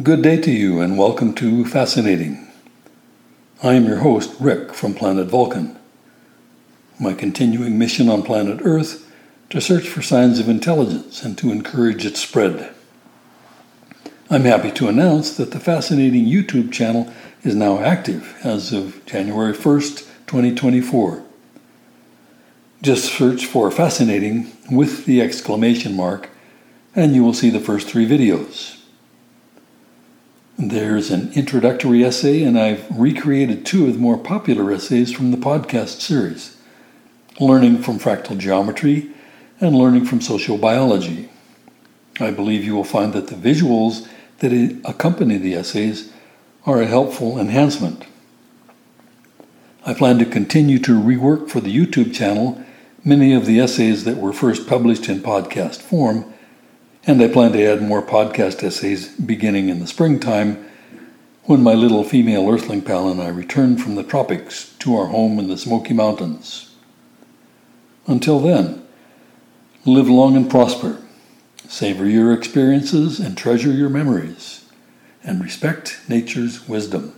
Good day to you and welcome to Fascinating. I am your host, Rick from Planet Vulcan. My continuing mission on planet Earth to search for signs of intelligence and to encourage its spread. I'm happy to announce that the Fascinating YouTube channel is now active as of January 1st, 2024. Just search for Fascinating with the exclamation mark and you will see the first three videos. There's an introductory essay, and I've recreated two of the more popular essays from the podcast series Learning from Fractal Geometry and Learning from Sociobiology. I believe you will find that the visuals that accompany the essays are a helpful enhancement. I plan to continue to rework for the YouTube channel many of the essays that were first published in podcast form and I plan to add more podcast essays beginning in the springtime when my little female earthling pal and I return from the tropics to our home in the Smoky Mountains. Until then, live long and prosper, savor your experiences and treasure your memories, and respect nature's wisdom.